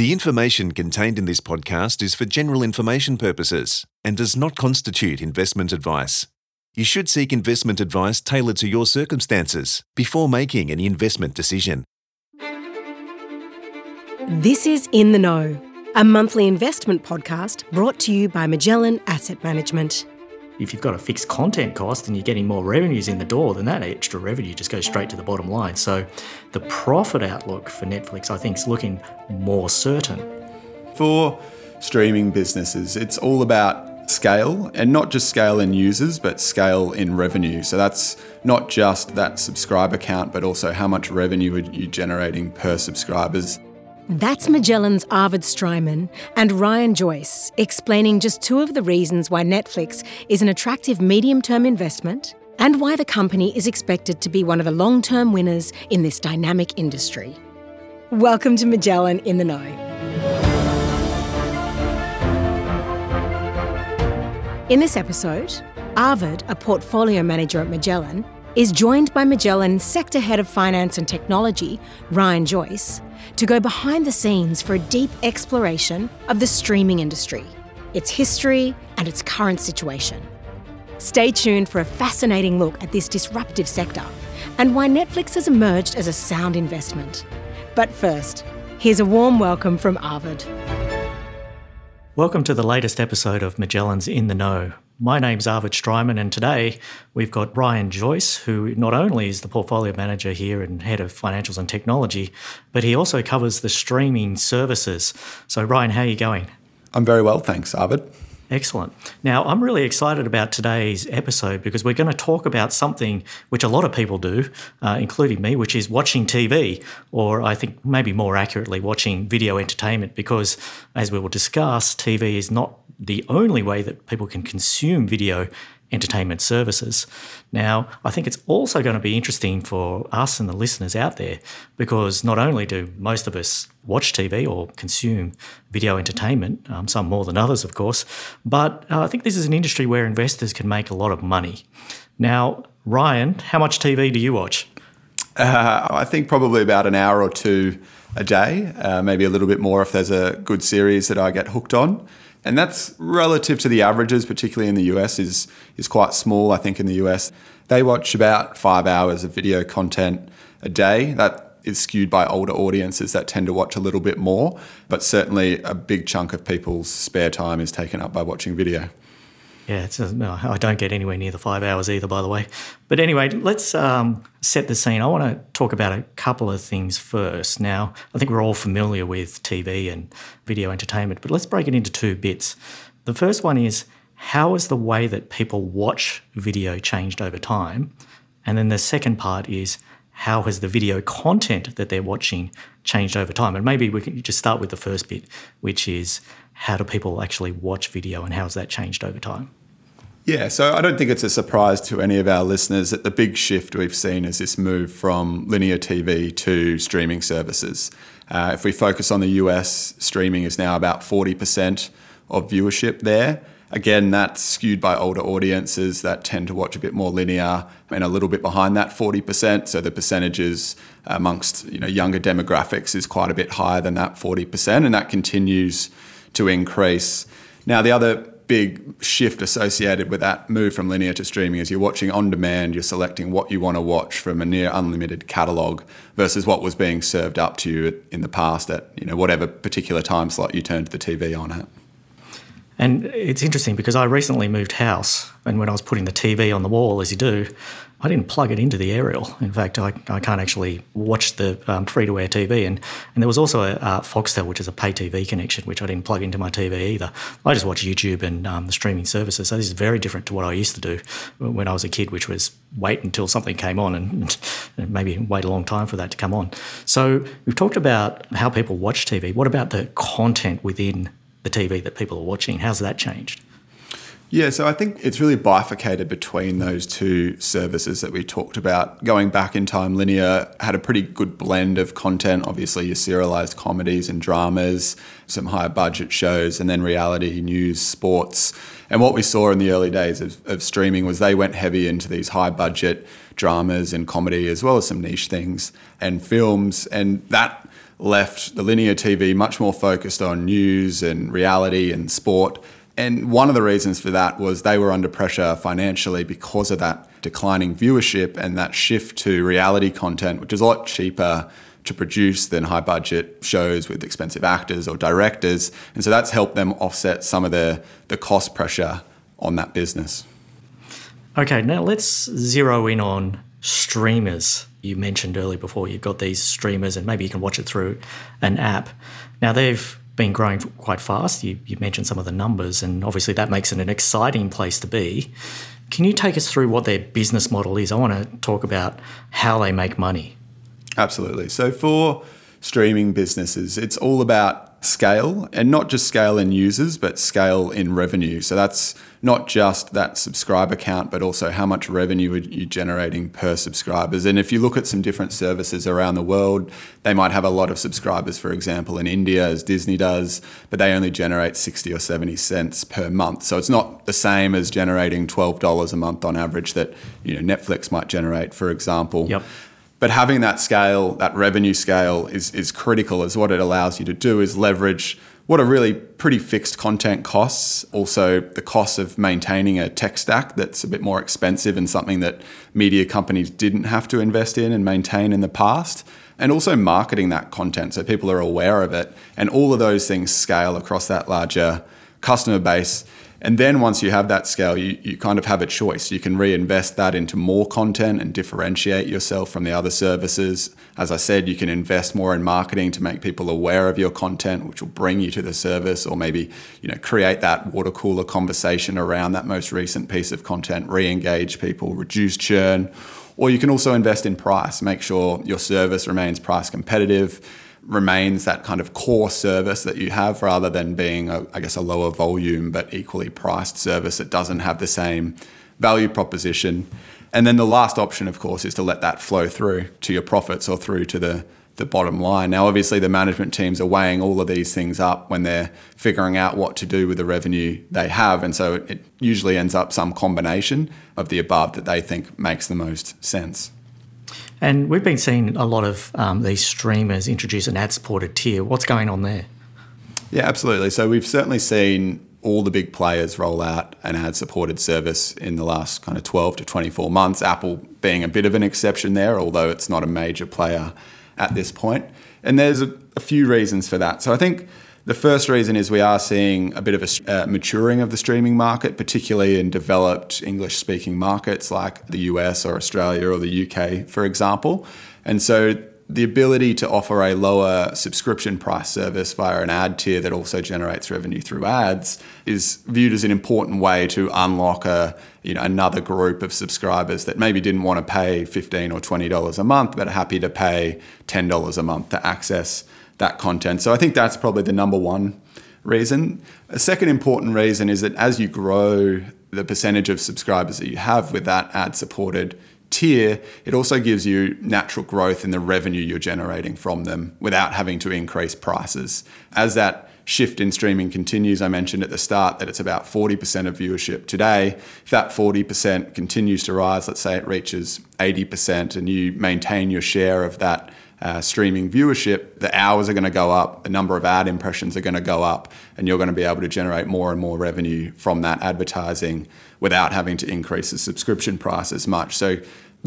The information contained in this podcast is for general information purposes and does not constitute investment advice. You should seek investment advice tailored to your circumstances before making any investment decision. This is In the Know, a monthly investment podcast brought to you by Magellan Asset Management. If you've got a fixed content cost and you're getting more revenues in the door, then that extra revenue just goes straight to the bottom line. So the profit outlook for Netflix, I think, is looking more certain. For streaming businesses, it's all about scale and not just scale in users, but scale in revenue. So that's not just that subscriber count, but also how much revenue are you generating per subscribers. That's Magellan's Arvid Streimann and Ryan Joyce explaining just two of the reasons why Netflix is an attractive medium term investment and why the company is expected to be one of the long term winners in this dynamic industry. Welcome to Magellan in the Know. In this episode, Arvid, a portfolio manager at Magellan, is joined by Magellan Sector Head of Finance and Technology, Ryan Joyce, to go behind the scenes for a deep exploration of the streaming industry, its history, and its current situation. Stay tuned for a fascinating look at this disruptive sector and why Netflix has emerged as a sound investment. But first, here's a warm welcome from Arvid. Welcome to the latest episode of Magellan's In the Know. My name's Arvid Streimann, and today we've got Ryan Joyce, who not only is the portfolio manager here and head of financials and technology, but he also covers the streaming services. So, Ryan, how are you going? I'm very well, thanks, Arvid. Excellent. Now, I'm really excited about today's episode because we're going to talk about something which a lot of people do, uh, including me, which is watching TV, or I think maybe more accurately, watching video entertainment. Because as we will discuss, TV is not the only way that people can consume video entertainment services. Now, I think it's also going to be interesting for us and the listeners out there because not only do most of us watch TV or consume video entertainment, um, some more than others, of course, but uh, I think this is an industry where investors can make a lot of money. Now, Ryan, how much TV do you watch? Uh, I think probably about an hour or two a day, uh, maybe a little bit more if there's a good series that I get hooked on and that's relative to the averages, particularly in the US, is is quite small. I think in the US, they watch about five hours of video content a day. That is skewed by older audiences that tend to watch a little bit more, but certainly a big chunk of people's spare time is taken up by watching video. Yeah, it's a, no, I don't get anywhere near the five hours either, by the way. But anyway, let's um, set the scene. I want to talk about a couple of things first. Now, I think we're all familiar with TV and video entertainment, but let's break it into two bits. The first one is how has the way that people watch video changed over time? And then the second part is how has the video content that they're watching changed over time? And maybe we can just start with the first bit, which is how do people actually watch video and how has that changed over time? Yeah, so I don't think it's a surprise to any of our listeners that the big shift we've seen is this move from linear TV to streaming services. Uh, if we focus on the US, streaming is now about 40% of viewership there. Again, that's skewed by older audiences that tend to watch a bit more linear and a little bit behind that 40%. So the percentages amongst you know, younger demographics is quite a bit higher than that 40%, and that continues to increase. Now, the other big shift associated with that move from linear to streaming is you're watching on demand, you're selecting what you want to watch from a near unlimited catalogue versus what was being served up to you in the past at you know whatever particular time slot you turned the TV on at. And it's interesting because I recently moved house, and when I was putting the TV on the wall, as you do, I didn't plug it into the aerial. In fact, I, I can't actually watch the um, free to air TV. And, and there was also a uh, Foxtel, which is a pay TV connection, which I didn't plug into my TV either. I just watch YouTube and um, the streaming services. So this is very different to what I used to do when I was a kid, which was wait until something came on and, and maybe wait a long time for that to come on. So we've talked about how people watch TV. What about the content within the TV that people are watching? How's that changed? Yeah, so I think it's really bifurcated between those two services that we talked about. Going back in time, Linear had a pretty good blend of content. Obviously, your serialized comedies and dramas, some higher budget shows, and then reality, news, sports. And what we saw in the early days of, of streaming was they went heavy into these high budget dramas and comedy, as well as some niche things and films. And that left the linear TV much more focused on news and reality and sport. And one of the reasons for that was they were under pressure financially because of that declining viewership and that shift to reality content, which is a lot cheaper to produce than high budget shows with expensive actors or directors. And so that's helped them offset some of the, the cost pressure on that business. Okay, now let's zero in on streamers. You mentioned earlier before you've got these streamers, and maybe you can watch it through an app. Now, they've been growing quite fast. You, you mentioned some of the numbers, and obviously that makes it an exciting place to be. Can you take us through what their business model is? I want to talk about how they make money. Absolutely. So, for streaming businesses, it's all about scale and not just scale in users, but scale in revenue. So that's not just that subscriber count, but also how much revenue are you generating per subscribers. And if you look at some different services around the world, they might have a lot of subscribers, for example, in India, as Disney does, but they only generate 60 or 70 cents per month. So it's not the same as generating $12 a month on average that you know Netflix might generate, for example. Yep. But having that scale, that revenue scale, is, is critical as what it allows you to do is leverage what are really pretty fixed content costs. Also, the cost of maintaining a tech stack that's a bit more expensive and something that media companies didn't have to invest in and maintain in the past. And also marketing that content so people are aware of it. And all of those things scale across that larger customer base. And then once you have that scale, you, you kind of have a choice. You can reinvest that into more content and differentiate yourself from the other services. As I said, you can invest more in marketing to make people aware of your content, which will bring you to the service, or maybe you know create that water cooler conversation around that most recent piece of content, re-engage people, reduce churn. Or you can also invest in price, make sure your service remains price competitive remains that kind of core service that you have rather than being, a, I guess, a lower volume but equally priced service that doesn't have the same value proposition. And then the last option, of course, is to let that flow through to your profits or through to the, the bottom line. Now, obviously, the management teams are weighing all of these things up when they're figuring out what to do with the revenue they have. And so it usually ends up some combination of the above that they think makes the most sense. And we've been seeing a lot of um, these streamers introduce an ad supported tier. What's going on there? Yeah, absolutely. So we've certainly seen all the big players roll out an ad supported service in the last kind of 12 to 24 months, Apple being a bit of an exception there, although it's not a major player at this point. And there's a, a few reasons for that. So I think the first reason is we are seeing a bit of a uh, maturing of the streaming market, particularly in developed English speaking markets like the US or Australia or the UK, for example. And so the ability to offer a lower subscription price service via an ad tier that also generates revenue through ads is viewed as an important way to unlock a you know another group of subscribers that maybe didn't want to pay 15 or 20 dollars a month but are happy to pay 10 dollars a month to access that content. So I think that's probably the number one reason. A second important reason is that as you grow the percentage of subscribers that you have with that ad supported tier, it also gives you natural growth in the revenue you're generating from them without having to increase prices. As that shift in streaming continues, I mentioned at the start that it's about 40% of viewership today. If that 40% continues to rise, let's say it reaches 80%, and you maintain your share of that uh, streaming viewership, the hours are going to go up, the number of ad impressions are going to go up, and you're going to be able to generate more and more revenue from that advertising without having to increase the subscription price as much. So,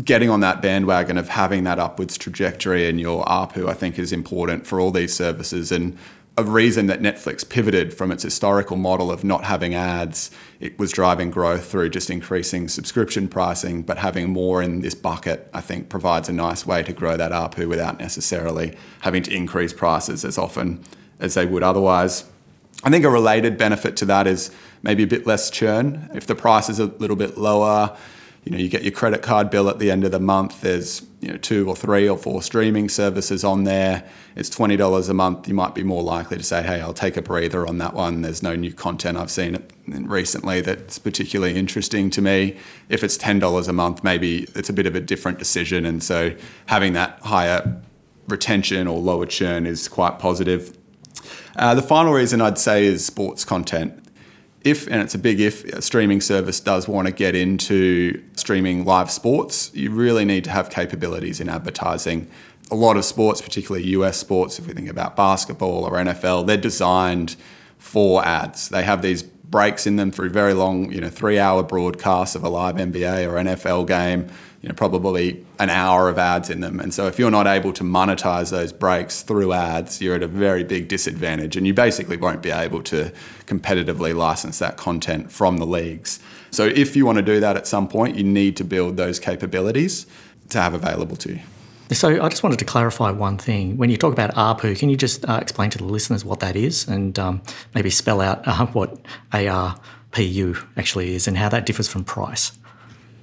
getting on that bandwagon of having that upwards trajectory in your ARPU, I think, is important for all these services. And a reason that Netflix pivoted from its historical model of not having ads. It was driving growth through just increasing subscription pricing, but having more in this bucket, I think, provides a nice way to grow that ARPU without necessarily having to increase prices as often as they would otherwise. I think a related benefit to that is maybe a bit less churn. If the price is a little bit lower, you know, you get your credit card bill at the end of the month. There's you know two or three or four streaming services on there. It's twenty dollars a month. You might be more likely to say, "Hey, I'll take a breather on that one." There's no new content I've seen recently that's particularly interesting to me. If it's ten dollars a month, maybe it's a bit of a different decision. And so having that higher retention or lower churn is quite positive. Uh, the final reason I'd say is sports content if, and it's a big if, a streaming service does want to get into streaming live sports, you really need to have capabilities in advertising. a lot of sports, particularly US sports, if we think about basketball or NFL, they're designed for ads. They have these breaks in them through very long, you know, three hour broadcasts of a live NBA or NFL game, you know, probably an hour of ads in them. And so if you're not able to monetize those breaks through ads, you're at a very big disadvantage and you basically won't be able to competitively license that content from the leagues. So if you want to do that at some point, you need to build those capabilities to have available to you. So I just wanted to clarify one thing. When you talk about ARPU, can you just uh, explain to the listeners what that is and um, maybe spell out uh, what ARPU actually is and how that differs from price?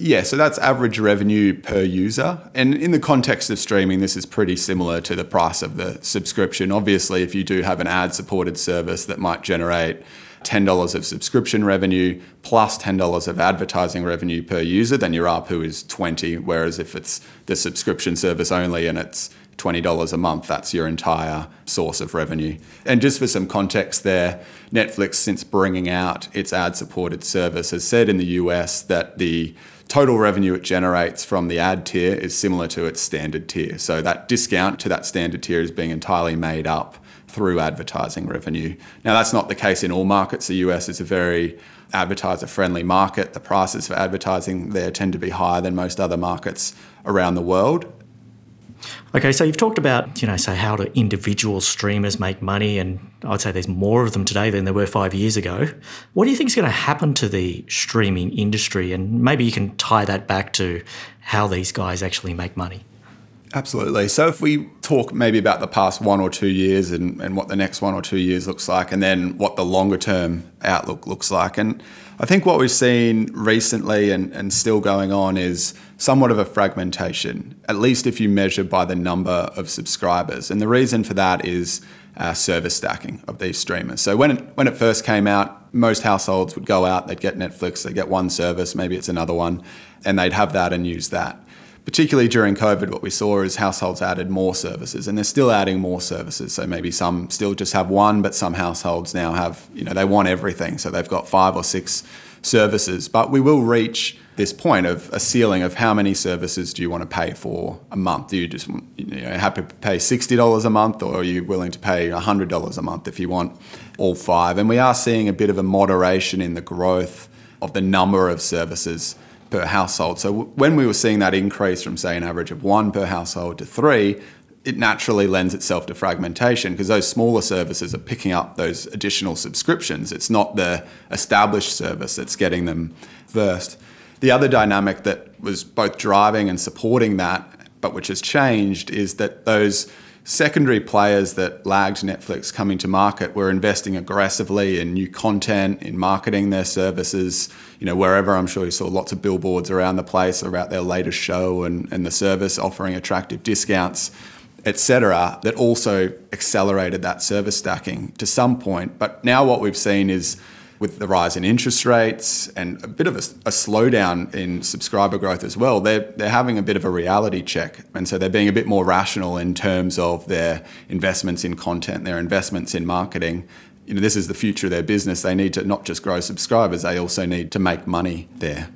Yeah, so that's average revenue per user. And in the context of streaming, this is pretty similar to the price of the subscription. Obviously, if you do have an ad supported service that might generate $10 of subscription revenue plus $10 of advertising revenue per user, then your ARPU is 20. Whereas if it's the subscription service only and it's $20 a month, that's your entire source of revenue. And just for some context there, Netflix, since bringing out its ad supported service, has said in the US that the total revenue it generates from the ad tier is similar to its standard tier. So that discount to that standard tier is being entirely made up through advertising revenue. Now, that's not the case in all markets. The US is a very advertiser friendly market. The prices for advertising there tend to be higher than most other markets around the world. Okay, so you've talked about, you know, say how do individual streamers make money, and I'd say there's more of them today than there were five years ago. What do you think is going to happen to the streaming industry? And maybe you can tie that back to how these guys actually make money. Absolutely. So if we talk maybe about the past one or two years and, and what the next one or two years looks like, and then what the longer term outlook looks like. And I think what we've seen recently and, and still going on is somewhat of a fragmentation, at least if you measure by the number of subscribers. And the reason for that is uh, service stacking of these streamers. So when it, when it first came out, most households would go out, they'd get Netflix, they'd get one service, maybe it's another one, and they'd have that and use that particularly during COVID, what we saw is households added more services and they're still adding more services. So maybe some still just have one, but some households now have, you know, they want everything. So they've got five or six services. But we will reach this point of a ceiling of how many services do you want to pay for a month? Do you just you know, happy to pay $60 a month or are you willing to pay $100 a month if you want all five? And we are seeing a bit of a moderation in the growth of the number of services per household. So when we were seeing that increase from, say, an average of one per household to three, it naturally lends itself to fragmentation because those smaller services are picking up those additional subscriptions. It's not the established service that's getting them first. The other dynamic that was both driving and supporting that, but which has changed, is that those secondary players that lagged Netflix coming to market were investing aggressively in new content, in marketing their services. You know, wherever I'm sure you saw lots of billboards around the place about their latest show and, and the service offering attractive discounts, etc. That also accelerated that service stacking to some point. But now what we've seen is with the rise in interest rates and a bit of a, a, slowdown in subscriber growth as well, they're, they're having a bit of a reality check. And so they're being a bit more rational in terms of their investments in content, their investments in marketing. You know, this is the future of their business. They need to not just grow subscribers, they also need to make money there.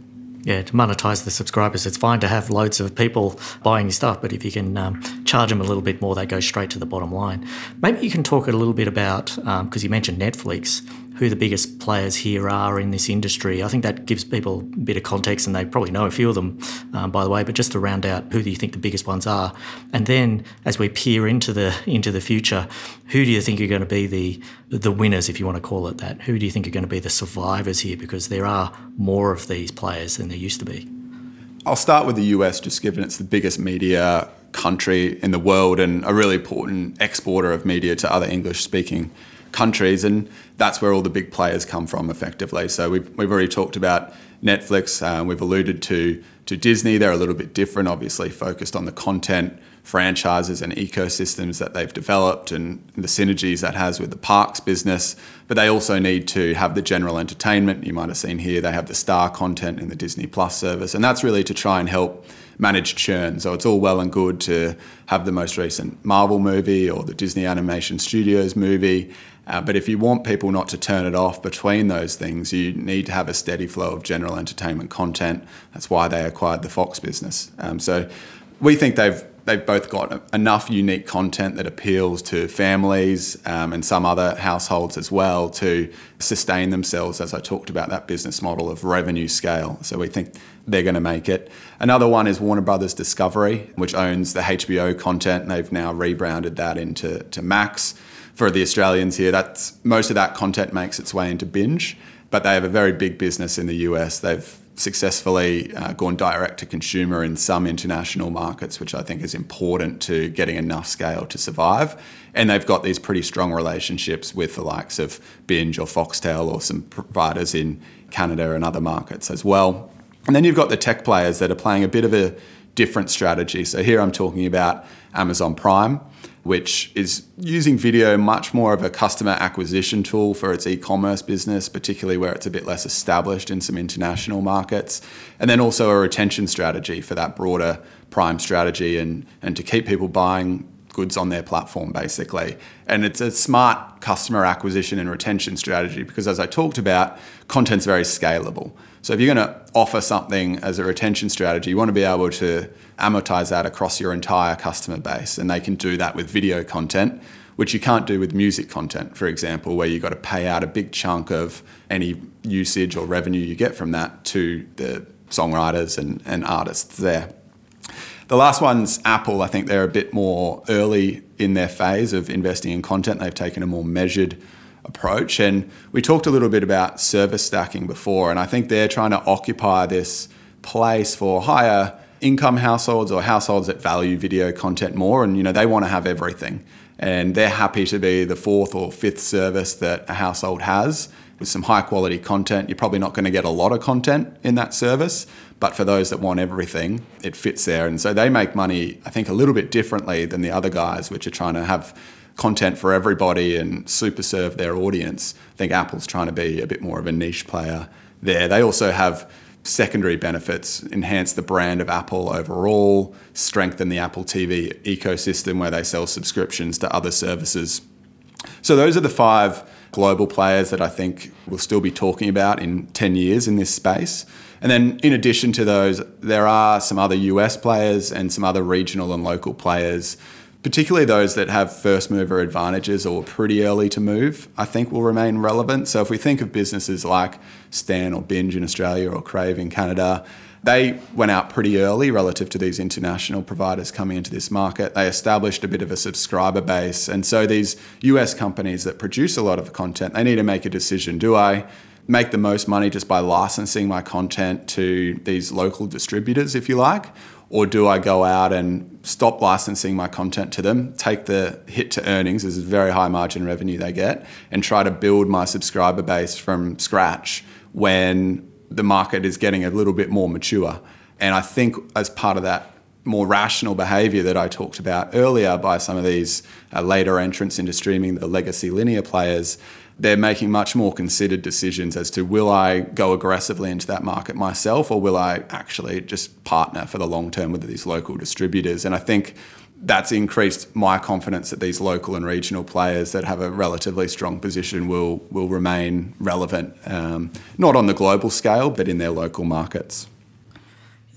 Yeah, to monetize the subscribers, it's fine to have loads of people buying your stuff, but if you can um, charge them a little bit more, they go straight to the bottom line. Maybe you can talk a little bit about, because um, you mentioned Netflix, who the biggest players here are in this industry. I think that gives people a bit of context, and they probably know a few of them, um, by the way. But just to round out, who do you think the biggest ones are? And then, as we peer into the into the future, who do you think are going to be the the winners, if you want to call it that? Who do you think are going to be the survivors here? Because there are more of these players than there used to be. I'll start with the US, just given it's the biggest media country in the world and a really important exporter of media to other English speaking countries, and that's where all the big players come from, effectively. So we've, we've already talked about Netflix. Uh, we've alluded to to Disney. They're a little bit different, obviously focused on the content franchises and ecosystems that they've developed and the synergies that has with the parks business. But they also need to have the general entertainment. You might have seen here they have the star content in the Disney Plus service, and that's really to try and help manage churn. So it's all well and good to have the most recent Marvel movie or the Disney Animation Studios movie uh, but if you want people not to turn it off between those things, you need to have a steady flow of general entertainment content. That's why they acquired the Fox business. Um, so we think they've they've both got enough unique content that appeals to families um, and some other households as well to sustain themselves, as I talked about that business model of revenue scale. So we think they're going to make it. Another one is Warner Brothers Discovery, which owns the HBO content. They've now rebranded that into to Max. For the Australians here, that's most of that content makes its way into binge, but they have a very big business in the US. They've successfully uh, gone direct to consumer in some international markets, which I think is important to getting enough scale to survive. And they've got these pretty strong relationships with the likes of Binge or Foxtel or some providers in Canada and other markets as well. And then you've got the tech players that are playing a bit of a different strategy. So here I'm talking about Amazon Prime, which is using video much more of a customer acquisition tool for its e-commerce business, particularly where it's a bit less established in some international markets. And then also a retention strategy for that broader Prime strategy and, and to keep people buying goods on their platform basically. And it's a smart customer acquisition and retention strategy because as I talked about, content's very scalable. So if you're going to offer something as a retention strategy, you want to be able to amortize that across your entire customer base. And they can do that with video content, which you can't do with music content, for example, where you've got to pay out a big chunk of any usage or revenue you get from that to the songwriters and, and artists there. The last one's Apple. I think they're a bit more early in their phase of investing in content. They've taken a more measured approach. And we talked a little bit about service stacking before, and I think they're trying to occupy this place for higher income households or households that value video content more and you know they want to have everything and they're happy to be the fourth or fifth service that a household has with some high quality content you're probably not going to get a lot of content in that service but for those that want everything it fits there and so they make money i think a little bit differently than the other guys which are trying to have content for everybody and super serve their audience. I think Apple's trying to be a bit more of a niche player there. They also have secondary benefits, enhance the brand of Apple overall, strengthen the Apple TV ecosystem where they sell subscriptions to other services. So those are the five global players that I think we'll still be talking about in 10 years in this space. And then, in addition to those, there are some other US players and some other regional and local players particularly those that have first mover advantages or pretty early to move, I think will remain relevant. So if we think of businesses like Stan or Binge in Australia or Crave in Canada, they went out pretty early relative to these international providers coming into this market. They established a bit of a subscriber base. And so these US companies that produce a lot of content, they need to make a decision. Do I make the most money just by licensing my content to these local distributors, if you like? or do I go out and stop licensing my content to them, take the hit to earnings, this is very high margin revenue they get, and try to build my subscriber base from scratch when the market is getting a little bit more mature. And I think as part of that more rational behavior that I talked about earlier by some of these uh, later entrants into streaming, the legacy linear players, they're making much more considered decisions as to will I go aggressively into that market myself or will I actually just partner for the long term with these local distributors. And I think that's increased my confidence that these local and regional players that have a relatively strong position will will remain relevant, um, not on the global scale, but in their local markets.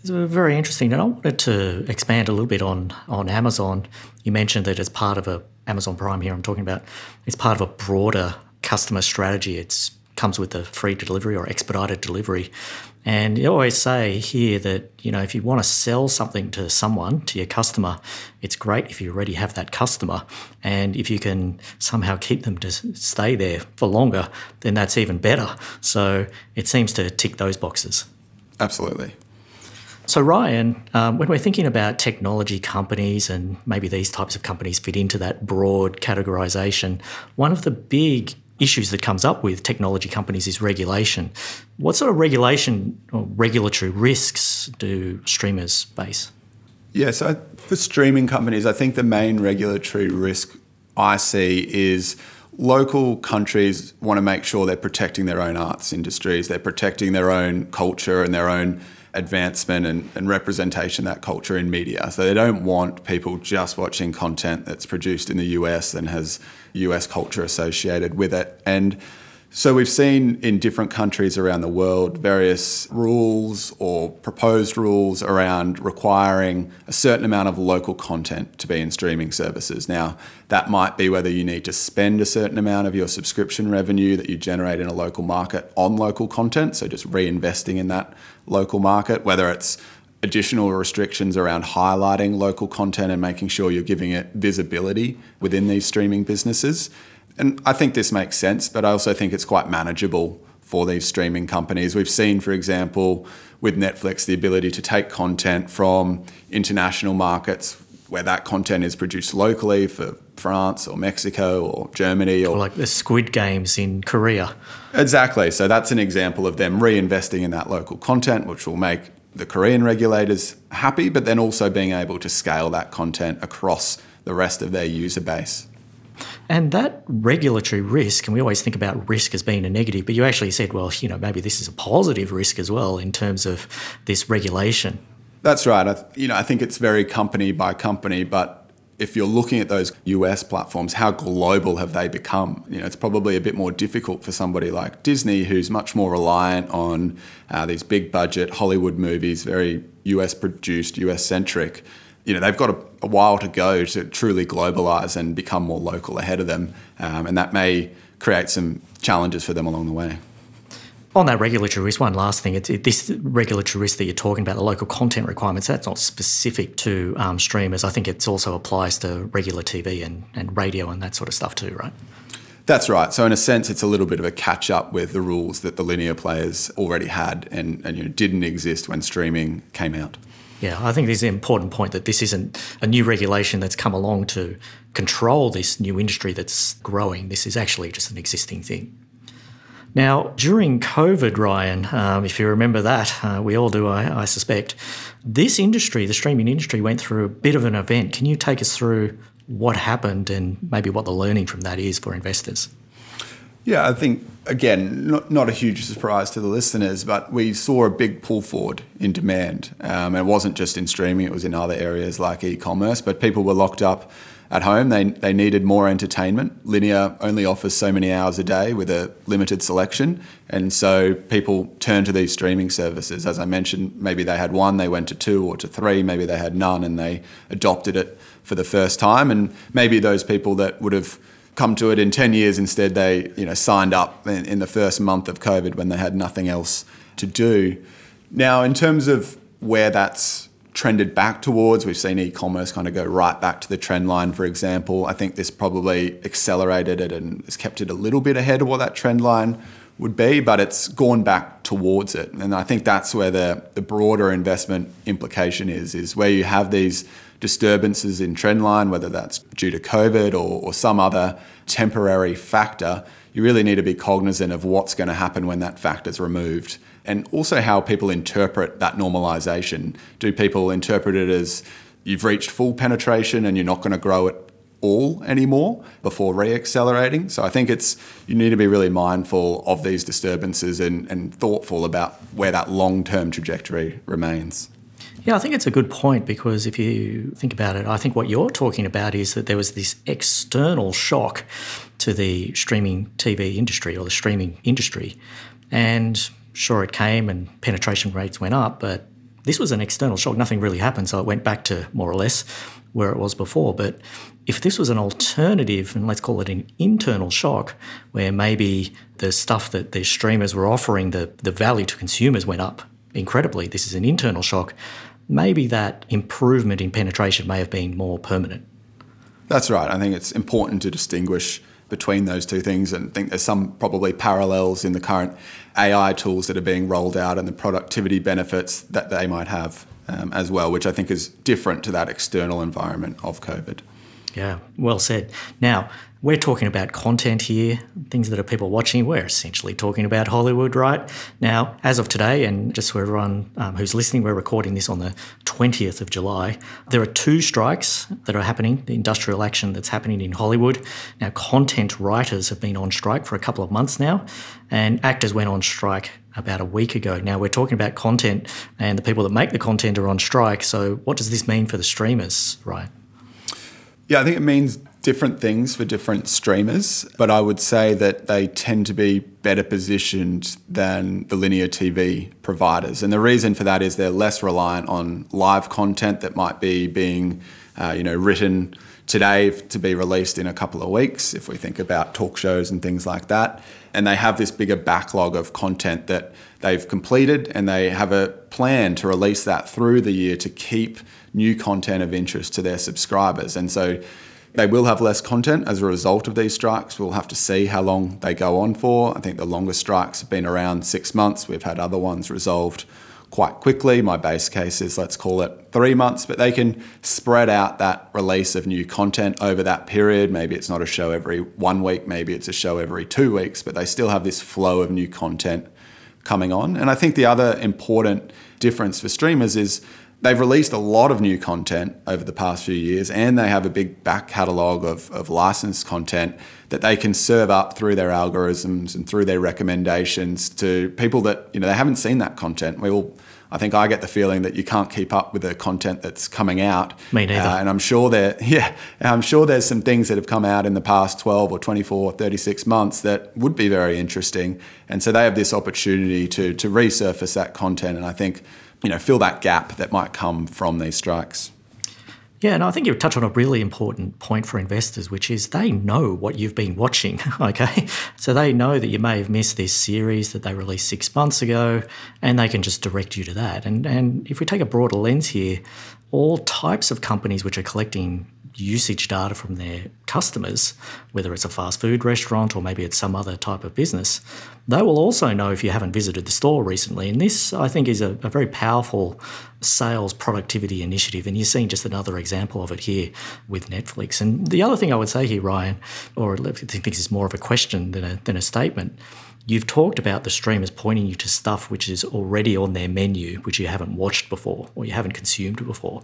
It's very interesting, and I wanted to expand a little bit on on Amazon. You mentioned that as part of a Amazon Prime here, I'm talking about, it's part of a broader customer strategy. It comes with a free delivery or expedited delivery. And you always say here that, you know, if you want to sell something to someone, to your customer, it's great if you already have that customer. And if you can somehow keep them to stay there for longer, then that's even better. So it seems to tick those boxes. Absolutely. So, Ryan, um, when we're thinking about technology companies and maybe these types of companies fit into that broad categorization, one of the big issues that comes up with technology companies is regulation. What sort of regulation or regulatory risks do streamers face? Yeah, so for streaming companies, I think the main regulatory risk I see is local countries want to make sure they're protecting their own arts industries, they're protecting their own culture and their own advancement and, and representation that culture in media. So they don't want people just watching content that's produced in the US and has US culture associated with it. And So we've seen in different countries around the world various rules or proposed rules around requiring a certain amount of local content to be in streaming services. Now, that might be whether you need to spend a certain amount of your subscription revenue that you generate in a local market on local content, so just reinvesting in that local market, whether it's additional restrictions around highlighting local content and making sure you're giving it visibility within these streaming businesses. And I think this makes sense, but I also think it's quite manageable for these streaming companies. We've seen, for example, with Netflix, the ability to take content from international markets where that content is produced locally for France or Mexico or Germany or, or like the Squid Games in Korea. Exactly. So that's an example of them reinvesting in that local content, which will make the Korean regulators happy, but then also being able to scale that content across the rest of their user base. And that regulatory risk, and we always think about risk as being a negative, but you actually said, well, you know, maybe this is a positive risk as well in terms of this regulation. That's right. I, you know, I think it's very company by company, but if you're looking at those US platforms, how global have they become? You know, it's probably a bit more difficult for somebody like Disney, who's much more reliant on uh, these big budget Hollywood movies, very US produced, US centric you know they've got a, a, while to go to truly globalize and become more local ahead of them, um, and that may create some challenges for them along the way. On that regulatory risk, one last thing: it's, it, this regulatory risk that you're talking about, the local content requirements, that's not specific to um, streamers. I think it also applies to regular TV and, and radio and that sort of stuff too, right? That's right. So in a sense, it's a little bit of a catch up with the rules that the linear players already had and, and you know, didn't exist when streaming came out. Yeah, I think this is an important point that this isn't a new regulation that's come along to control this new industry that's growing. This is actually just an existing thing. Now, during COVID, Ryan, um, if you remember that, uh, we all do, I, I, suspect, this industry, the streaming industry, went through a bit of an event. Can you take us through what happened and maybe what the learning from that is for investors? Yeah, I think, again, not, not a huge surprise to the listeners, but we saw a big pull forward in demand. Um, it wasn't just in streaming, it was in other areas like e commerce, but people were locked up at home. They, they needed more entertainment. Linear only offers so many hours a day with a limited selection. And so people turned to these streaming services. As I mentioned, maybe they had one, they went to two or to three, maybe they had none and they adopted it for the first time. And maybe those people that would have come to it in 10 years. Instead, they you know signed up in, in the first month of COVID when they had nothing else to do. Now, in terms of where that's trended back towards, we've seen e-commerce kind of go right back to the trend line. For example, I think this probably accelerated it and has kept it a little bit ahead of what that trend line would be, but it's gone back towards it. And I think that's where the, the broader investment implication is, is where you have these disturbances in trendline, whether that's due to COVID or, or some other temporary factor, you really need to be cognizant of what's going to happen when that factor is removed. And also how people interpret that normalization. Do people interpret it as you've reached full penetration and you're not going to grow it all anymore before re-accelerating. So I think it's you need to be really mindful of these disturbances and, and thoughtful about where that long-term trajectory remains. Yeah, I think it's a good point because if you think about it, I think what you're talking about is that there was this external shock to the streaming TV industry or the streaming industry. And sure, it came and penetration rates went up, but this was an external shock. Nothing really happened. So it went back to more or less where it was before. But if this was an alternative, and let's call it an internal shock, where maybe the stuff that the streamers were offering, the, the value to consumers went up incredibly, this is an internal shock maybe that improvement in penetration may have been more permanent. That's right. I think it's important to distinguish between those two things and I think there's some probably parallels in the current AI tools that are being rolled out and the productivity benefits that they might have um, as well, which I think is different to that external environment of COVID. Yeah, well said. Now, we're talking about content here, things that are people watching. We're essentially talking about Hollywood, right? Now, as of today, and just for everyone um, who's listening, we're recording this on the 20th of July. There are two strikes that are happening, the industrial action that's happening in Hollywood. Now, content writers have been on strike for a couple of months now, and actors went on strike about a week ago. Now, we're talking about content, and the people that make the content are on strike. So, what does this mean for the streamers, right? Yeah, I think it means different things for different streamers, but I would say that they tend to be better positioned than the linear TV providers. And the reason for that is they're less reliant on live content that might be being, uh, you know, written today to be released in a couple of weeks, if we think about talk shows and things like that. And they have this bigger backlog of content that they've completed, and they have a plan to release that through the year to keep new content of interest to their subscribers. And so they will have less content as a result of these strikes. We'll have to see how long they go on for. I think the longest strikes have been around six months. We've had other ones resolved quite quickly. My base case is let's call it three months, but they can spread out that release of new content over that period. Maybe it's not a show every one week, maybe it's a show every two weeks, but they still have this flow of new content coming on. And I think the other important difference for streamers is they've released a lot of new content over the past few years and they have a big back catalogue of, of licensed content that they can serve up through their algorithms and through their recommendations to people that you know they haven't seen that content we all I think I get the feeling that you can't keep up with the content that's coming out. Me neither. Uh, and I'm sure there, yeah, I'm sure there's some things that have come out in the past 12 or 24, or 36 months that would be very interesting. And so they have this opportunity to to resurface that content. And I think you know, fill that gap that might come from these strikes. Yeah, and I think you touch on a really important point for investors, which is they know what you've been watching. Okay, so they know that you may have missed this series that they released six months ago, and they can just direct you to that. And and if we take a broader lens here, all types of companies which are collecting usage data from their customers, whether it's a fast food restaurant or maybe it's some other type of business, they will also know if you haven't visited the store recently. And this, I think, is a, a very powerful sales productivity initiative. And you're seeing just another example of it here with Netflix. And the other thing I would say here, Ryan, or I think this is more of a question than a, than a statement, You've talked about the streamers pointing you to stuff which is already on their menu, which you haven't watched before or you haven't consumed before.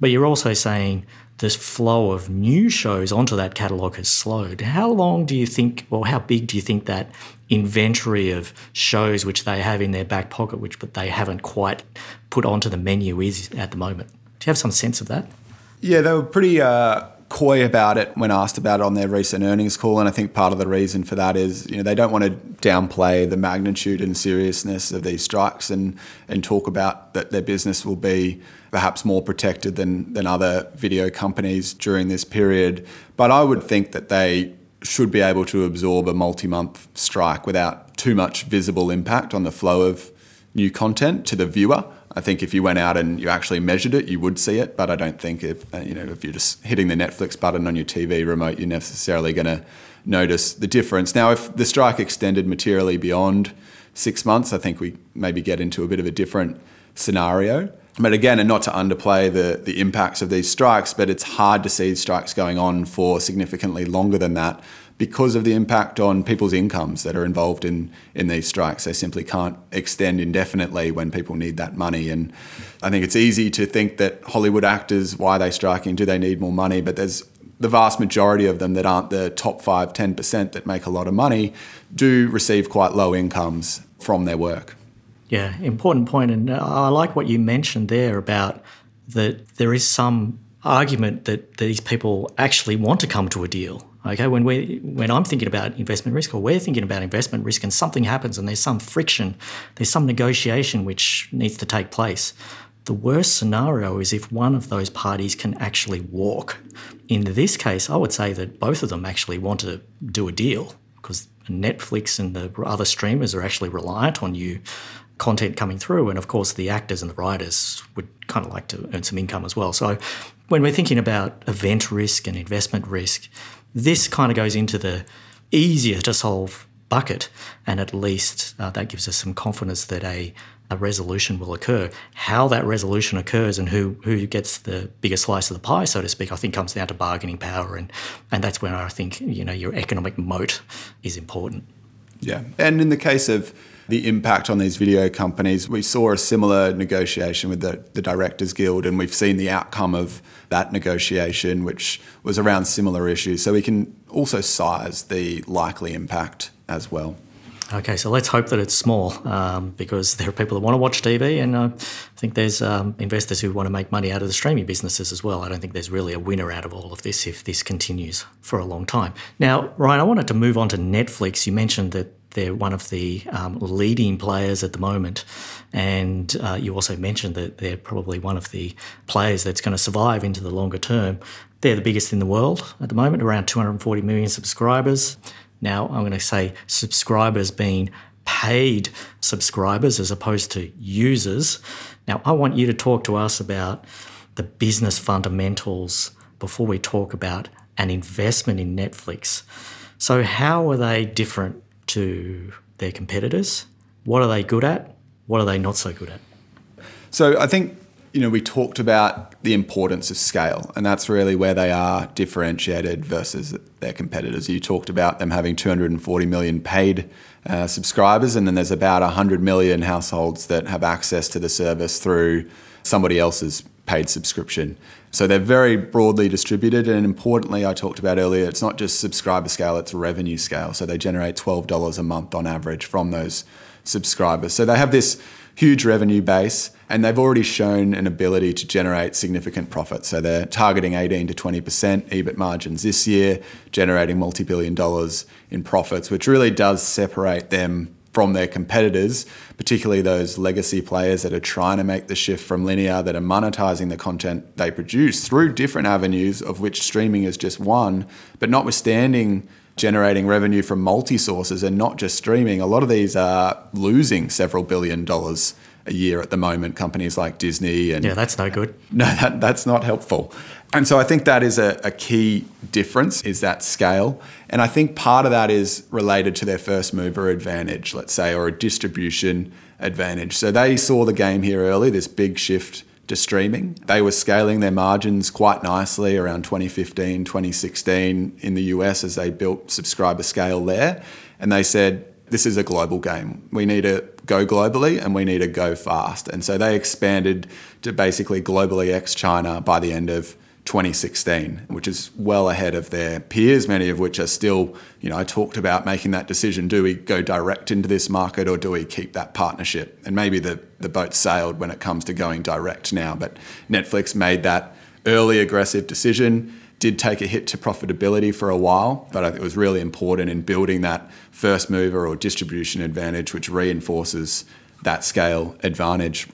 But you're also saying this flow of new shows onto that catalogue has slowed. How long do you think, or how big do you think that inventory of shows which they have in their back pocket, which but they haven't quite put onto the menu is at the moment? Do you have some sense of that? Yeah, they were pretty uh, coy about it when asked about it on their recent earnings call, and I think part of the reason for that is you know they don't want to downplay the magnitude and seriousness of these strikes and and talk about that their business will be perhaps more protected than, than other video companies during this period. But I would think that they should be able to absorb a multi month strike without too much visible impact on the flow of new content to the viewer. I think if you went out and you actually measured it, you would see it. But I don't think if uh, you know if you're just hitting the Netflix button on your TV remote, you're necessarily going to notice the difference. Now, if the strike extended materially beyond six months, I think we maybe get into a bit of a different scenario. But again, and not to underplay the, the impacts of these strikes, but it's hard to see strikes going on for significantly longer than that because of the impact on people's incomes that are involved in, in these strikes. They simply can't extend indefinitely when people need that money. And I think it's easy to think that Hollywood actors, why are they striking? Do they need more money? But there's the vast majority of them that aren't the top 5 10% that make a lot of money do receive quite low incomes from their work. Yeah, important point. And I like what you mentioned there about that there is some argument that these people actually want to come to a deal. Okay, when we when I'm thinking about investment risk or we're thinking about investment risk and something happens and there's some friction, there's some negotiation which needs to take place. The worst scenario is if one of those parties can actually walk. In this case, I would say that both of them actually want to do a deal because Netflix and the other streamers are actually reliant on you content coming through. And of course, the actors and the writers would kind of like to earn some income as well. So when we're thinking about event risk and investment risk, this kind of goes into the easier to solve bucket. And at least uh, that gives us some confidence that a, a resolution will occur. How that resolution occurs and who, who gets the biggest slice of the pie, so to speak, I think comes down to bargaining power. And, and that's where I think, you know, your economic moat is important. Yeah. And in the case of the impact on these video companies. We saw a similar negotiation with the, the Directors Guild, and we've seen the outcome of that negotiation, which was around similar issues. So we can also size the likely impact as well. Okay, so let's hope that it's small um, because there are people that want to watch TV, and uh, I think there's um, investors who want to make money out of the streaming businesses as well. I don't think there's really a winner out of all of this if this continues for a long time. Now, Ryan, I wanted to move on to Netflix. You mentioned that they're one of the um, leading players at the moment, and uh, you also mentioned that they're probably one of the players that's going to survive into the longer term. They're the biggest in the world at the moment, around 240 million subscribers. Now, I'm going to say subscribers being paid subscribers as opposed to users. Now, I want you to talk to us about the business fundamentals before we talk about an investment in Netflix. So, how are they different to their competitors? What are they good at? What are they not so good at? So, I think you know, we talked about the importance of scale, and that's really where they are differentiated versus their competitors. You talked about them having 240 million paid uh, subscribers, and then there's about 100 million households that have access to the service through somebody else's paid subscription. So they're very broadly distributed, and importantly, I talked about earlier, it's not just subscriber scale, it's revenue scale. So they generate $12 a month on average from those subscribers. So they have this huge revenue base, and they've already shown an ability to generate significant profits. So they're targeting 18 to 20% EBIT margins this year, generating multi billion dollars in profits, which really does separate them from their competitors, particularly those legacy players that are trying to make the shift from linear, that are monetizing the content they produce through different avenues, of which streaming is just one. But notwithstanding generating revenue from multi sources and not just streaming, a lot of these are losing several billion dollars a year at the moment. Companies like Disney and yeah, that's no good. No, that, that's not helpful. And so I think that is a, a, key difference is that scale. And I think part of that is related to their first mover advantage, let's say, or a distribution advantage. So they saw the game here early, this big shift to streaming. They were scaling their margins quite nicely around 2015, 2016 in the US as they built subscriber scale there. And they said, this is a global game. We need to go globally and we need to go fast. And so they expanded to basically globally ex China by the end of 2016, which is well ahead of their peers, many of which are still, you know, I talked about making that decision. Do we go direct into this market or do we keep that partnership? And maybe the, the boat sailed when it comes to going direct now, but Netflix made that early aggressive decision did take a hit to profitability for a while, but it was really important in building that first mover or distribution advantage, which reinforces that scale advantage.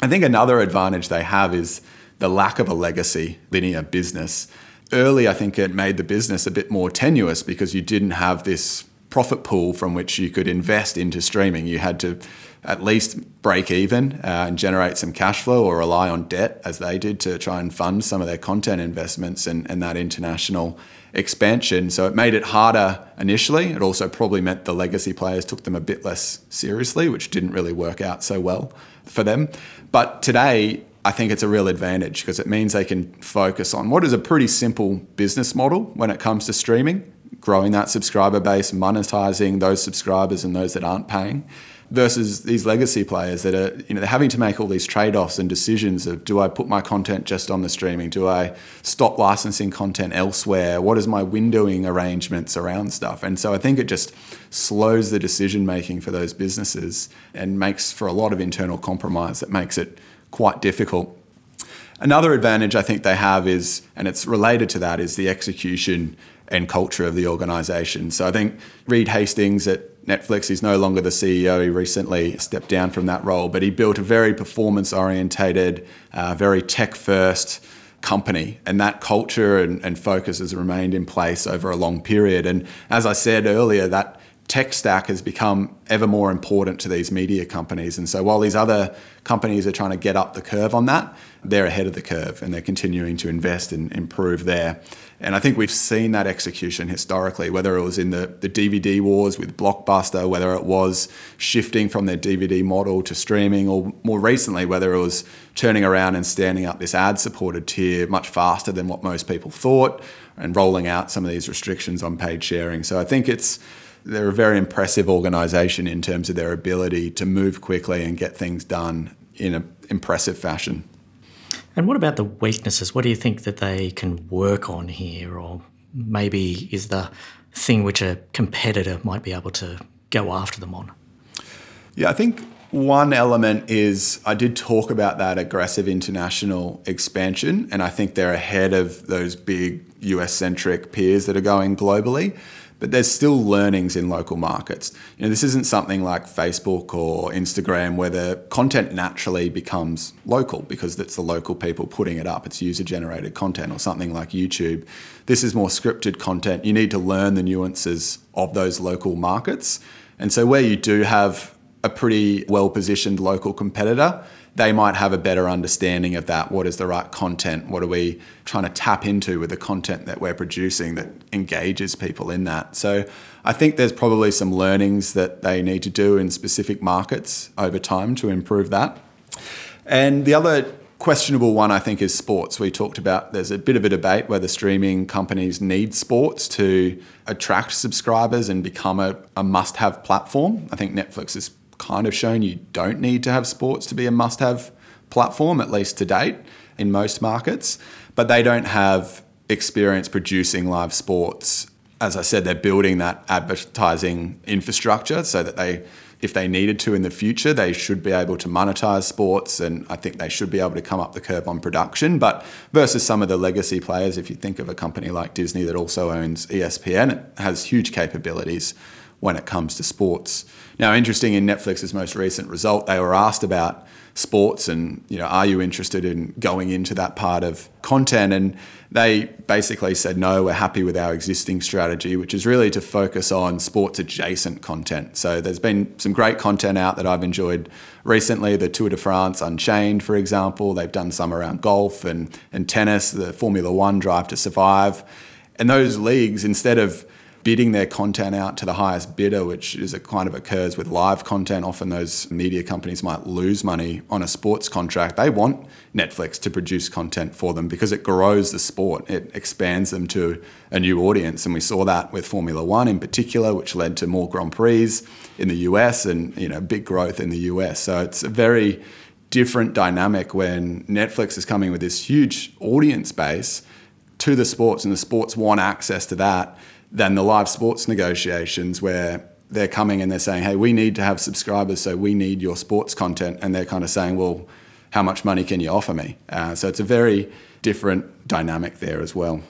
I think another advantage they have is the lack of a legacy linear business. Early, I think it made the business a bit more tenuous because you didn't have this profit pool from which you could invest into streaming. You had to at least break even uh, and generate some cash flow or rely on debt as they did to try and fund some of their content investments and, and that international expansion. So it made it harder initially. It also probably meant the legacy players took them a bit less seriously, which didn't really work out so well for them. But today, I think it's a real advantage because it means they can focus on what is a pretty simple business model when it comes to streaming, growing that subscriber base, monetizing those subscribers and those that aren't paying versus these legacy players that are you know they're having to make all these trade-offs and decisions of do I put my content just on the streaming? Do I stop licensing content elsewhere? What is my windowing arrangements around stuff? And so I think it just slows the decision making for those businesses and makes for a lot of internal compromise that makes it quite difficult another advantage I think they have is and it's related to that is the execution and culture of the organization so I think Reed Hastings at Netflix. He's no longer the CEO. He recently stepped down from that role, but he built a very performance orientated, uh, very tech first company. And that culture and, and focus has remained in place over a long period. And as I said earlier, that tech stack has become ever more important to these media companies. And so while these other companies are trying to get up the curve on that, they're ahead of the curve and they're continuing to invest and improve there. And I think we've seen that execution historically, whether it was in the, the DVD wars with Blockbuster, whether it was shifting from their DVD model to streaming, or more recently, whether it was turning around and standing up this ad supported tier much faster than what most people thought and rolling out some of these restrictions on paid sharing. So I think it's they're a very impressive organisation in terms of their ability to move quickly and get things done in an impressive fashion. And what about the weaknesses? What do you think that they can work on here, or maybe is the thing which a competitor might be able to go after them on? Yeah, I think one element is I did talk about that aggressive international expansion, and I think they're ahead of those big US centric peers that are going globally. But there's still learnings in local markets. You know, this isn't something like Facebook or Instagram where the content naturally becomes local because it's the local people putting it up. It's user generated content or something like YouTube. This is more scripted content. You need to learn the nuances of those local markets. And so where you do have a pretty well positioned local competitor, they might have a better understanding of that. What is the right content? What are we trying to tap into with the content that we're producing that engages people in that? So I think there's probably some learnings that they need to do in specific markets over time to improve that. And the other questionable one, I think, is sports. We talked about there's a bit of a debate whether streaming companies need sports to attract subscribers and become a, a must have platform. I think Netflix is kind of shown you don't need to have sports to be a must have platform, at least to date, in most markets. But they don't have experience producing live sports. As I said, they're building that advertising infrastructure so that they, if they needed to in the future, they should be able to monetize sports. And I think they should be able to come up the curve on production. But versus some of the legacy players, if you think of a company like Disney that also owns ESPN, it has huge capabilities when it comes to sports. Now, interesting in Netflix's most recent result, they were asked about sports and you know are you interested in going into that part of content? And they basically said no we're happy with our existing strategy which is really to focus on sports adjacent content. So there's been some great content out that I've enjoyed recently. The Tour de France Unchained for example they've done some around golf and and tennis. The Formula 1 Drive to Survive. And those leagues instead of bidding their content out to the highest bidder, which is a kind of occurs with live content. Often those media companies might lose money on a sports contract. They want Netflix to produce content for them because it grows the sport. It expands them to a new audience. And we saw that with Formula One in particular, which led to more Grand Prix in the US and you know big growth in the US. So it's a very different dynamic when Netflix is coming with this huge audience base to the sports and the sports want access to that than the live sports negotiations where they're coming and they're saying, hey, we need to have subscribers, so we need your sports content. And they're kind of saying, well, how much money can you offer me? Uh, so it's a very different dynamic there as well.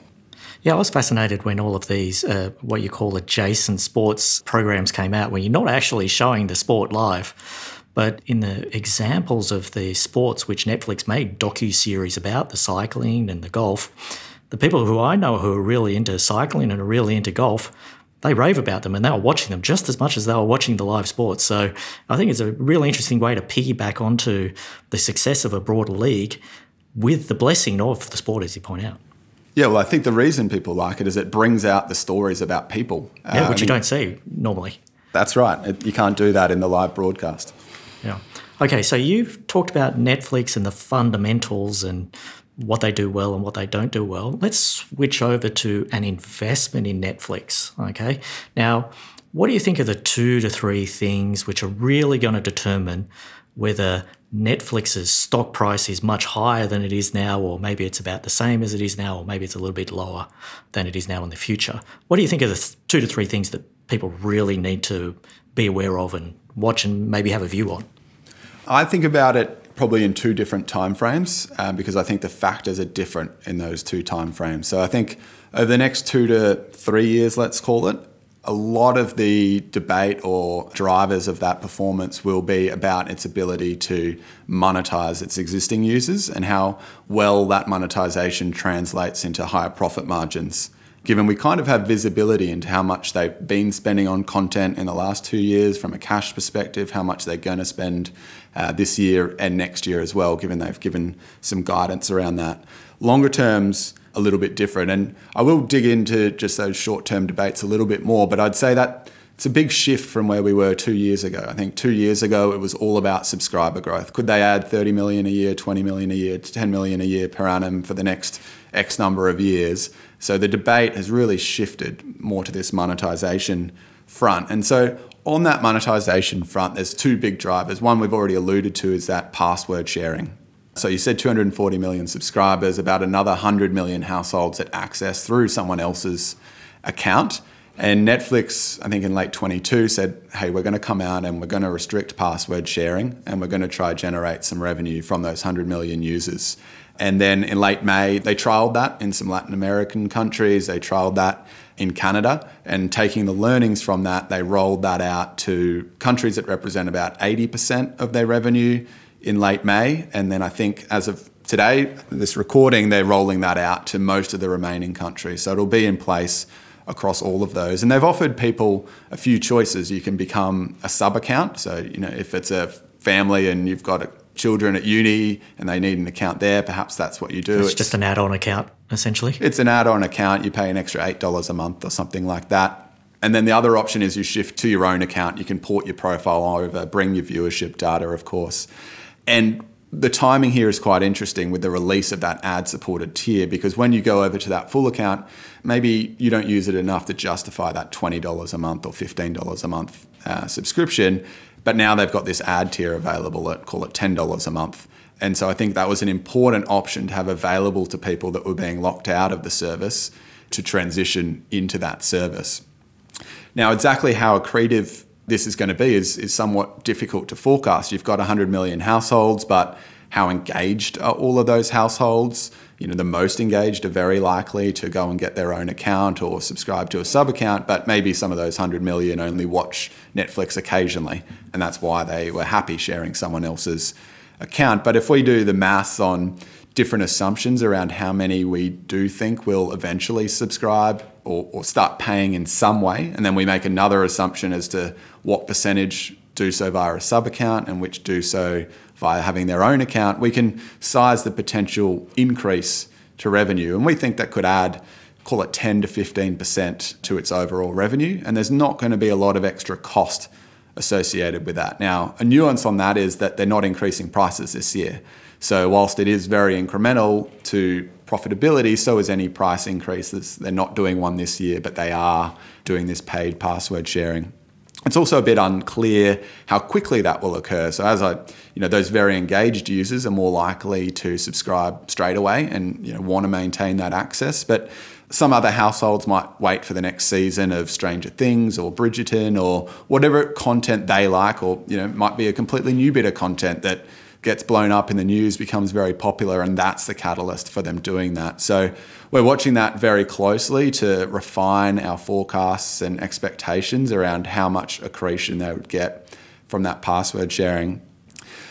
Yeah, I was fascinated when all of these, uh, what you call adjacent sports programs came out, where you're not actually showing the sport live. But in the examples of the sports which Netflix made docu series about, the cycling and the golf, the people who I know who are really into cycling and are really into golf, they rave about them and they were watching them just as much as they were watching the live sports. So I think it's a really interesting way to piggyback onto the success of a broader league with the blessing of the sport, as you point out. Yeah, well, I think the reason people like it is it brings out the stories about people. Yeah, which you um, don't see normally. That's right. You can't do that in the live broadcast. Yeah. Okay, so you've talked about Netflix and the fundamentals and what they do well and what they don't do well. Let's switch over to an investment in Netflix. Okay. Now, what do you think are the two to three things which are really going to determine whether Netflix's stock price is much higher than it is now, or maybe it's about the same as it is now, or maybe it's a little bit lower than it is now in the future? What do you think are the two to three things that people really need to be aware of and watch and maybe have a view on? I think about it probably in two different timeframes um, because I think the factors are different in those two timeframes. So I think over the next two to three years, let's call it, a lot of the debate or drivers of that performance will be about its ability to monetize its existing users and how well that monetization translates into higher profit margins given we kind of have visibility into how much they've been spending on content in the last two years from a cash perspective, how much they're going to spend uh, this year and next year as well, given they've given some guidance around that. Longer terms, a little bit different. And I will dig into just those short term debates a little bit more, but I'd say that it's a big shift from where we were two years ago. I think two years ago it was all about subscriber growth. Could they add 30 million a year, 20 million a year, 10 million a year per annum for the next X number of years? So the debate has really shifted more to this monetization front. And so on that monetization front, there's two big drivers. One we've already alluded to is that password sharing. So you said 240 million subscribers, about another 100 million households that access through someone else's account. And Netflix, I think in late 22, said, hey, we're going to come out and we're going to restrict password sharing and we're going to try generate some revenue from those 100 million users. And then in late May, they trialed that in some Latin American countries. They trialed that in Canada. And taking the learnings from that, they rolled that out to countries that represent about 80% of their revenue in late May. And then I think as of today, this recording, they're rolling that out to most of the remaining countries. So it'll be in place across all of those. And they've offered people a few choices. You can become a sub account. So, you know, if it's a family and you've got children at uni and they need an account there, perhaps that's what you do. It's, it's just an add on account, essentially. It's an add on account. You pay an extra $8 a month or something like that. And then the other option is you shift to your own account. You can port your profile over, bring your viewership data, of course. And the timing here is quite interesting with the release of that ad supported tier because when you go over to that full account, maybe you don't use it enough to justify that $20 a month or $15 a month uh, subscription. But now they've got this ad tier available at call it $10 a month. And so I think that was an important option to have available to people that were being locked out of the service to transition into that service. Now, exactly how accretive this is going to be is, is somewhat difficult to forecast. You've got 100 million households, but how engaged are all of those households? You know, the most engaged are very likely to go and get their own account or subscribe to a sub account, but maybe some of those 100 million only watch Netflix occasionally, and that's why they were happy sharing someone else's account. But if we do the maths on different assumptions around how many we do think will eventually subscribe or, or start paying in some way. And then we make another assumption as to what percentage do so via a sub account and which do so via having their own account. We can size the potential increase to revenue. And we think that could add, call it 10 to 15% to its overall revenue. And there's not going to be a lot of extra cost associated with that. Now, a nuance on that is that they're not increasing prices this year. So, whilst it is very incremental to profitability, so is any price increases. They're not doing one this year, but they are doing this paid password sharing. It's also a bit unclear how quickly that will occur. So as I, you know, those very engaged users are more likely to subscribe straight away and you know want to maintain that access. But some other households might wait for the next season of Stranger Things or Bridgerton or whatever content they like, or you know, might be a completely new bit of content that gets blown up in the news, becomes very popular, and that's the catalyst for them doing that. So we're watching that very closely to refine our forecasts and expectations around how much accretion they would get from that password sharing.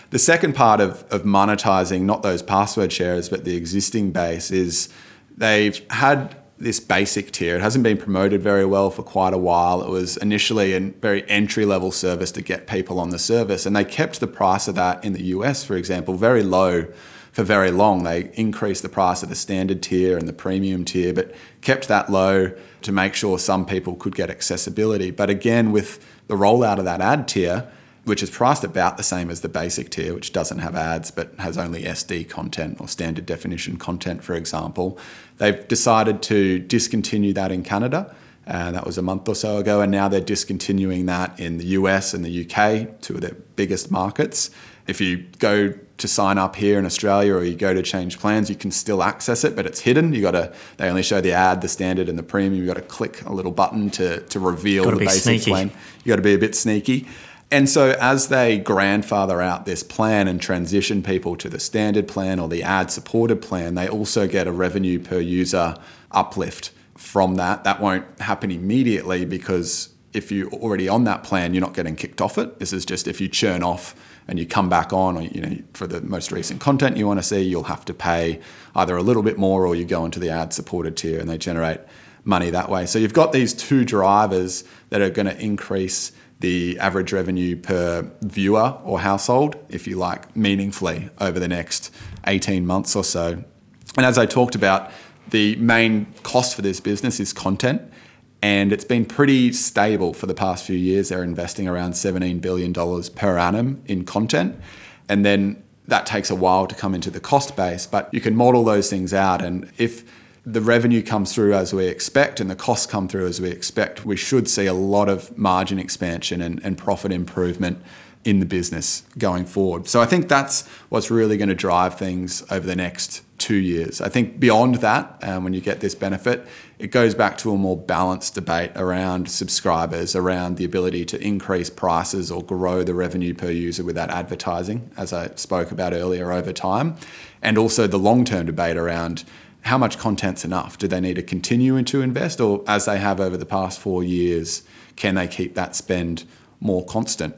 The second part of, of monetizing not those password shares, but the existing base is they've had this basic tier. It hasn't been promoted very well for quite a while. It was initially a very entry level service to get people on the service, and they kept the price of that in the US, for example, very low for very long. They increased the price of the standard tier and the premium tier, but kept that low to make sure some people could get accessibility. But again, with the rollout of that ad tier, which is priced about the same as the basic tier, which doesn't have ads but has only SD content or standard definition content, for example. They've decided to discontinue that in Canada. and that was a month or so ago, and now they're discontinuing that in the US and the UK, two of their biggest markets. If you go to sign up here in Australia or you go to change plans, you can still access it, but it's hidden. You got to they only show the ad, the standard, and the premium. You got to click a little button to to reveal the basic sneaky. plan. You got to be a bit sneaky. And so, as they grandfather out this plan and transition people to the standard plan or the ad supported plan, they also get a revenue per user uplift from that. That won't happen immediately because if you're already on that plan, you're not getting kicked off it. This is just if you churn off and you come back on, or you know, for the most recent content you want to see, you'll have to pay either a little bit more or you go into the ad supported tier and they generate money that way. So you've got these two drivers that are going to increase the average revenue per viewer or household, if you like, meaningfully over the next 18 months or so. And as I talked about, the main cost for this business is content. And it's been pretty stable for the past few years. They're investing around $17 billion per annum in content. And then that takes a while to come into the cost base, but you can model those things out. And if the revenue comes through as we expect and the costs come through as we expect, we should see a lot of margin expansion and, and profit improvement in the business going forward. So I think that's what's really going to drive things over the next two years. I think beyond that, um, when you get this benefit, it goes back to a more balanced debate around subscribers, around the ability to increase prices or grow the revenue per user without advertising, as I spoke about earlier over time, and also the long term debate around how much content's enough. Do they need to continue to invest, or as they have over the past four years, can they keep that spend more constant?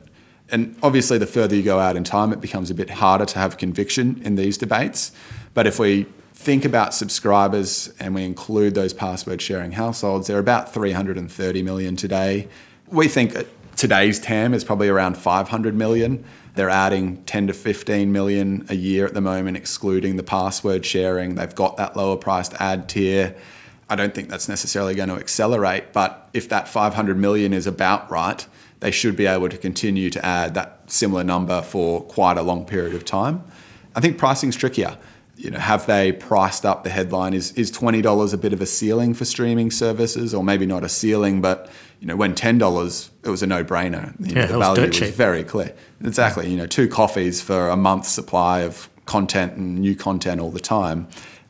And obviously, the further you go out in time, it becomes a bit harder to have conviction in these debates. But if we think about subscribers and we include those password sharing households, they're about 330 million today. We think today's TAM is probably around 500 million. They're adding 10 to 15 million a year at the moment, excluding the password sharing. They've got that lower priced ad tier. I don't think that's necessarily going to accelerate, but if that 500 million is about right, they should be able to continue to add that similar number for quite a long period of time. I think pricing's trickier you know, have they priced up the headline? Is is twenty dollars a bit of a ceiling for streaming services, or maybe not a ceiling, but you know, when ten dollars, it was a no brainer. You know, yeah, the value was, was very clear. Exactly. You know, two coffees for a month's supply of content and new content all the time.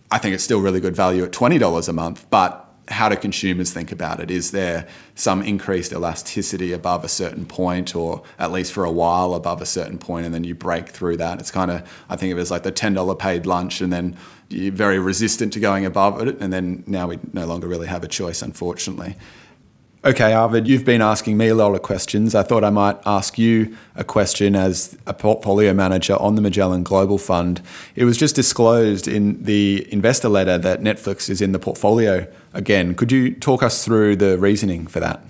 I think it's still really good value at twenty dollars a month, but how do consumers think about it? Is there some increased elasticity above a certain point, or at least for a while above a certain point, and then you break through that? It's kind of, I think of it as like the $10 paid lunch, and then you're very resistant to going above it, and then now we no longer really have a choice, unfortunately. Okay, Arvid, you've been asking me a lot of questions. I thought I might ask you a question as a portfolio manager on the Magellan Global Fund. It was just disclosed in the investor letter that Netflix is in the portfolio again. Could you talk us through the reasoning for that?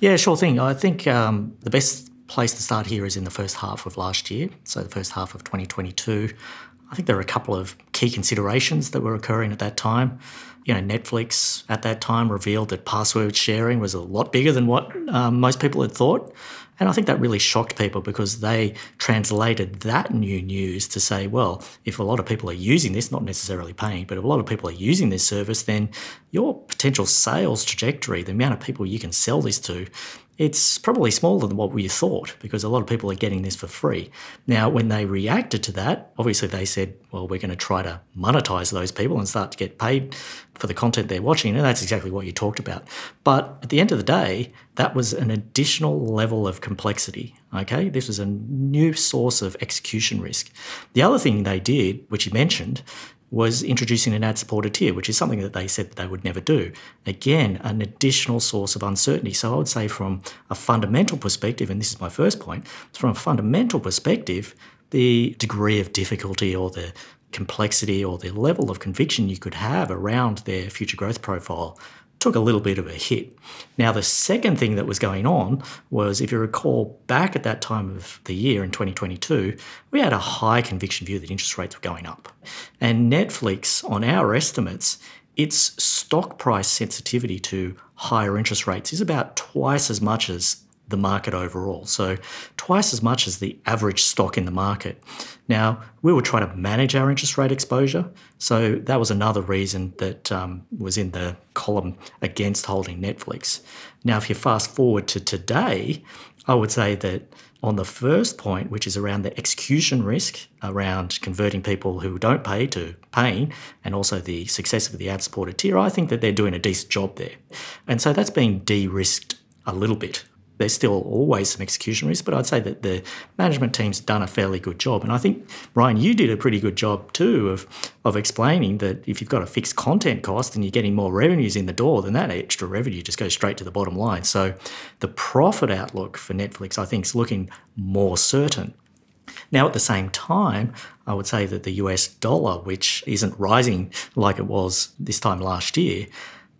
Yeah, sure thing. I think um, the best place to start here is in the first half of last year, so the first half of 2022. I think there are a couple of key considerations that were occurring at that time you know, Netflix at that time revealed that password sharing was a lot bigger than what um, most people had thought. And I think that really shocked people because they translated that new news to say, well, if a lot of people are using this, not necessarily paying, but if a lot of people are using this service, then your potential sales trajectory, the amount of people you can sell this to, it's probably smaller than what we thought because a lot of people are getting this for free. Now, when they reacted to that, obviously they said, well, we're going to try to monetize those people and start to get paid for the content they're watching. And that's exactly what you talked about. But at the end of the day, that was an additional level of complexity. Okay. This was a new source of execution risk. The other thing they did, which you mentioned, was introducing an ad supported tier, which is something that they said that they would never do. Again, an additional source of uncertainty. So I would say, from a fundamental perspective, and this is my first point, from a fundamental perspective, the degree of difficulty or the complexity or the level of conviction you could have around their future growth profile took a little bit of a hit. Now, the second thing that was going on was, if you recall, back at that time of the year in 2022, we had a high conviction view that interest rates were going up. And Netflix, on our estimates, its stock price sensitivity to higher interest rates is about twice as much as the market overall. So, twice as much as the average stock in the market. Now, we were trying to manage our interest rate exposure. So, that was another reason that um, was in the column against holding Netflix. Now, if you fast forward to today, I would say that on the first point, which is around the execution risk around converting people who don't pay to paying, and also the success of the ad supported tier, I think that they're doing a decent job there. And so that's been de risked a little bit there's still always some execution risk, but I'd say that the management team's done a fairly good job. And I think, Ryan, you did a pretty good job too of, of explaining that if you've got a fixed content cost and you're getting more revenues in the door, then that extra revenue just goes straight to the bottom line. So the profit outlook for Netflix, I think, is looking more certain. Now, at the same time, I would say that the US dollar, which isn't rising like it was this time last year,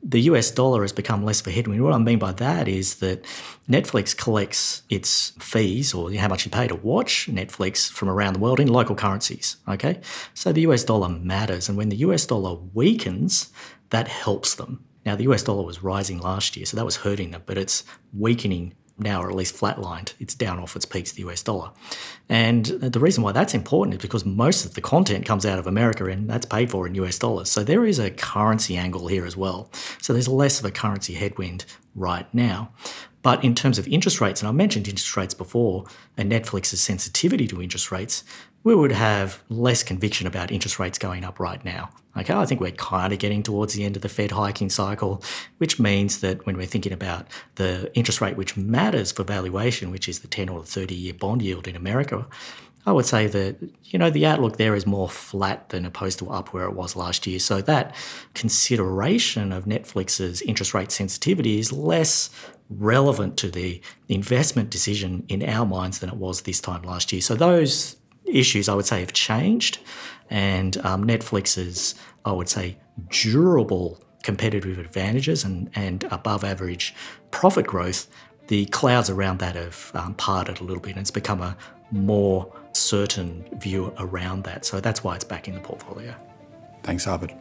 the US dollar has become less of a headwind. What I mean by that is that Netflix collects its fees or how much you pay to watch Netflix from around the world in local currencies. Okay. So the US dollar matters. And when the US dollar weakens, that helps them. Now, the US dollar was rising last year, so that was hurting them, but it's weakening now, or at least flatlined. It's down off its peaks, the US dollar. And the reason why that's important is because most of the content comes out of America and that's paid for in US dollars. So there is a currency angle here as well. So there's less of a currency headwind right now. But in terms of interest rates, and I mentioned interest rates before and Netflix's sensitivity to interest rates, we would have less conviction about interest rates going up right now. Okay, I think we're kind of getting towards the end of the Fed hiking cycle, which means that when we're thinking about the interest rate which matters for valuation, which is the 10 or the 30 year bond yield in America, I would say that you know the outlook there is more flat than opposed to up where it was last year. So that consideration of Netflix's interest rate sensitivity is less relevant to the investment decision in our minds than it was this time last year. So those issues I would say have changed, and um, Netflix's I would say durable competitive advantages and, and above average profit growth, the clouds around that have um, parted a little bit and it's become a more certain view around that. So that's why it's back in the portfolio. Thanks, Arvid.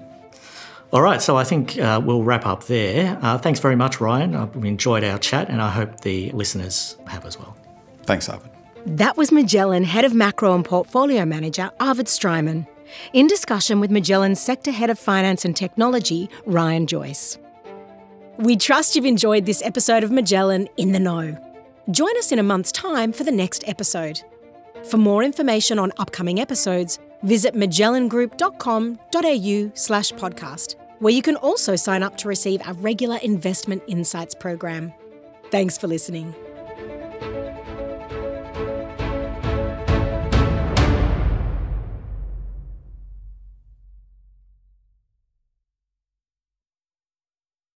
All right, so I think uh, we'll wrap up there. Uh, thanks very much, Ryan. I've enjoyed our chat and I hope the listeners have as well. Thanks, Arvid. That was Magellan Head of Macro and Portfolio Manager Arvid Streimann in discussion with Magellan's Sector Head of Finance and Technology, Ryan Joyce. We trust you've enjoyed this episode of Magellan in the Know. Join us in a month's time for the next episode. For more information on upcoming episodes, visit magellangroup.com.au slash podcast, where you can also sign up to receive our regular investment insights program. Thanks for listening.